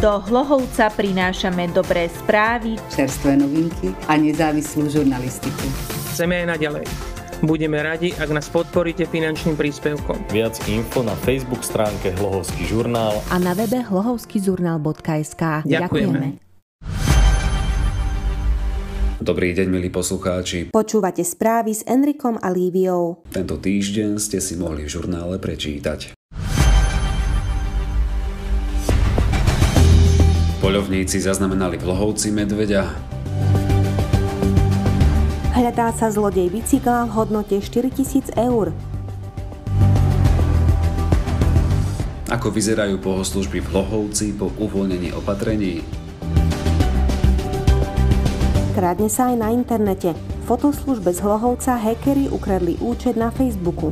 Do Hlohovca prinášame dobré správy, čerstvé novinky a nezávislú žurnalistiku. Chceme aj naďalej. Budeme radi, ak nás podporíte finančným príspevkom. Viac info na Facebook stránke Hlohovský žurnál a na webe hlohovskýžurnál.sk. Ďakujeme. Ďakujeme. Dobrý deň, milí poslucháči. Počúvate správy s Enrikom a Líviou. Tento týždeň ste si mohli v žurnále prečítať. Poľovníci zaznamenali v Lohovci medveďa. Hľadá sa zlodej bicykla v hodnote 4000 eur. Ako vyzerajú bohoslužby v Lohovci po uvoľnení opatrení? Krádne sa aj na internete. Fotoslužbe z Hlohovca hackeri ukradli účet na Facebooku.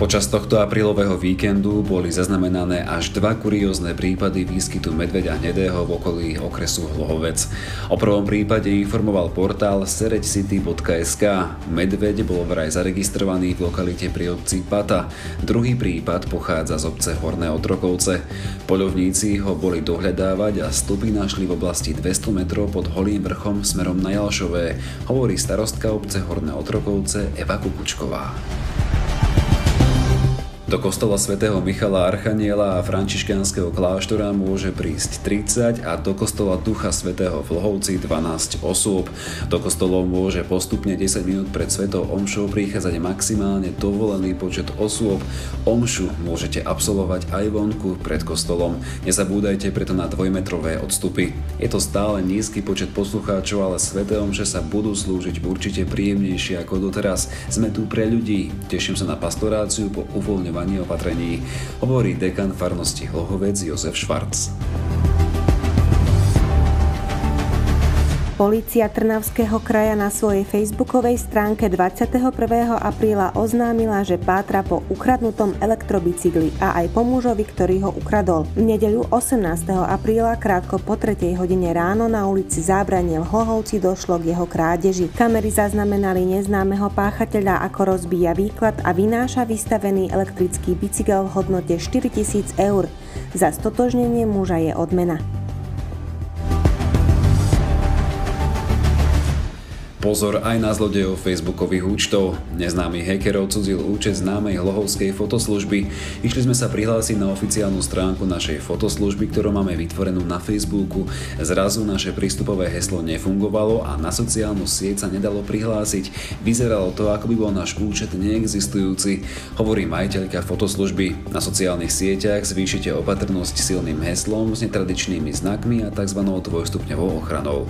Počas tohto aprílového víkendu boli zaznamenané až dva kuriózne prípady výskytu medveďa hnedého v okolí okresu Hlohovec. O prvom prípade informoval portál sereďcity.sk. Medveď bol vraj zaregistrovaný v lokalite pri obci Pata. Druhý prípad pochádza z obce Horné Otrokovce. Poľovníci ho boli dohľadávať a stopy našli v oblasti 200 metrov pod Holým vrchom smerom na Jalšové, hovorí starostka obce Horné Otrokovce Eva Kukučková. Do kostola svätého Michala Archaniela a františkánskeho kláštora môže prísť 30 a do kostola Ducha svätého v Lhovci 12 osôb. Do kostolov môže postupne 10 minút pred svetou omšou prichádzať maximálne dovolený počet osôb. Omšu môžete absolvovať aj vonku pred kostolom. Nezabúdajte preto na dvojmetrové odstupy. Je to stále nízky počet poslucháčov, ale sveté omše sa budú slúžiť určite príjemnejšie ako doteraz. Sme tu pre ľudí. Teším sa na pastoráciu po uvoľňovaní uvoľňovaní opatrení, hovorí dekan farnosti Hlohovec Jozef Švarc. Polícia Trnavského kraja na svojej facebookovej stránke 21. apríla oznámila, že pátra po ukradnutom elektrobicykli a aj po mužovi, ktorý ho ukradol. V nedeľu 18. apríla krátko po 3. hodine ráno na ulici Zábranie v Hlohovci došlo k jeho krádeži. Kamery zaznamenali neznámeho páchateľa, ako rozbíja výklad a vynáša vystavený elektrický bicykel v hodnote 4000 eur. Za stotožnenie muža je odmena. Pozor aj na zlodejov facebookových účtov. Neznámy hackerov cudzil účet známej hlohovskej fotoslužby. Išli sme sa prihlásiť na oficiálnu stránku našej fotoslužby, ktorú máme vytvorenú na Facebooku. Zrazu naše prístupové heslo nefungovalo a na sociálnu sieť sa nedalo prihlásiť. Vyzeralo to, ako by bol náš účet neexistujúci, hovorí majiteľka fotoslužby. Na sociálnych sieťach zvýšite opatrnosť silným heslom s netradičnými znakmi a tzv. dvojstupňovou ochranou.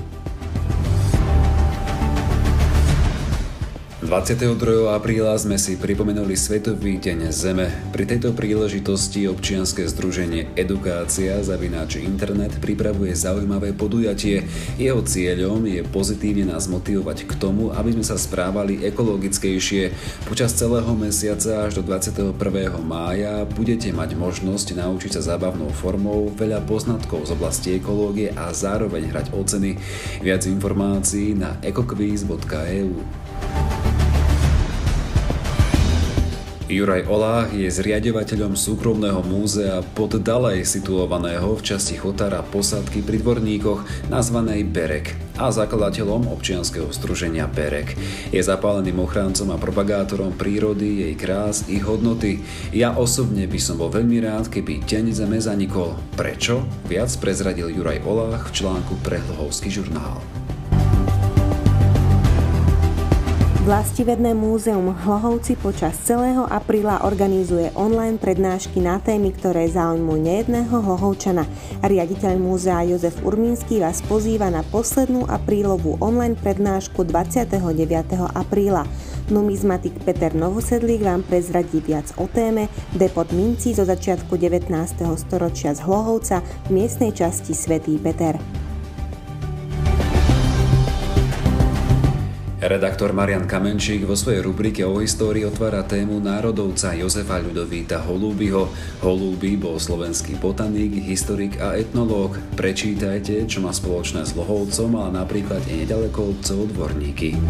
22. apríla sme si pripomenuli Svetový deň Zeme. Pri tejto príležitosti občianske združenie Edukácia zavináč internet pripravuje zaujímavé podujatie. Jeho cieľom je pozitívne nás motivovať k tomu, aby sme sa správali ekologickejšie. Počas celého mesiaca až do 21. mája budete mať možnosť naučiť sa zábavnou formou veľa poznatkov z oblasti ekológie a zároveň hrať oceny. Viac informácií na ecoquiz.eu. Juraj Olách je zriadovateľom súkromného múzea pod Dalej situovaného v časti Chotara posádky pri Dvorníkoch nazvanej Berek a zakladateľom občianskeho združenia Berek. Je zapáleným ochráncom a propagátorom prírody, jej krás i hodnoty. Ja osobne by som bol veľmi rád, keby deň zeme zanikol. Prečo? Viac prezradil Juraj Olách v článku pre Hlohovský žurnál. Vlastivedné múzeum Hlohovci počas celého apríla organizuje online prednášky na témy, ktoré zaujímujú nejedného Hlohovčana. Riaditeľ múzea Jozef Urmínsky vás pozýva na poslednú aprílovú online prednášku 29. apríla. Numizmatik Peter Novosedlík vám prezradí viac o téme Depot mincí zo začiatku 19. storočia z Hlohovca v miestnej časti Svetý Peter. Redaktor Marian Kamenčík vo svojej rubrike o histórii otvára tému národovca Jozefa Ľudovíta Holúbyho. Holúby bol slovenský botanik, historik a etnológ. Prečítajte, čo má spoločné s Lohovcom, ale napríklad i nedaleko obcov Dvorníky.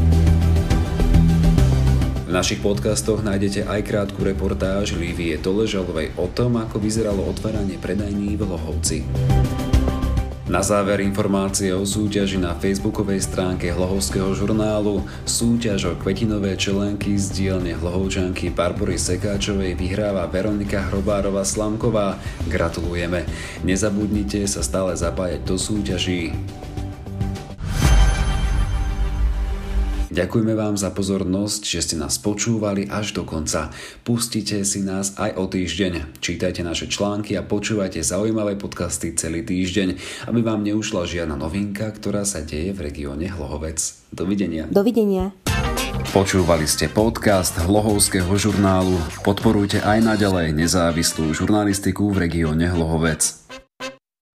V našich podcastoch nájdete aj krátku reportáž Lívie Toležalovej o tom, ako vyzeralo otváranie predajní v Lohovci. Na záver informácie o súťaži na facebookovej stránke Hlohovského žurnálu. Súťaž o kvetinové čelenky z dielne Hlohovčanky Barbory Sekáčovej vyhráva Veronika Hrobárova Slamková. Gratulujeme. Nezabudnite sa stále zapájať do súťaží. Ďakujeme vám za pozornosť, že ste nás počúvali až do konca. Pustite si nás aj o týždeň. Čítajte naše články a počúvajte zaujímavé podcasty celý týždeň, aby vám neušla žiadna novinka, ktorá sa deje v regióne Hlohovec. Dovidenia. Dovidenia. Počúvali ste podcast Hlohovského žurnálu. Podporujte aj naďalej nezávislú žurnalistiku v regióne Hlohovec.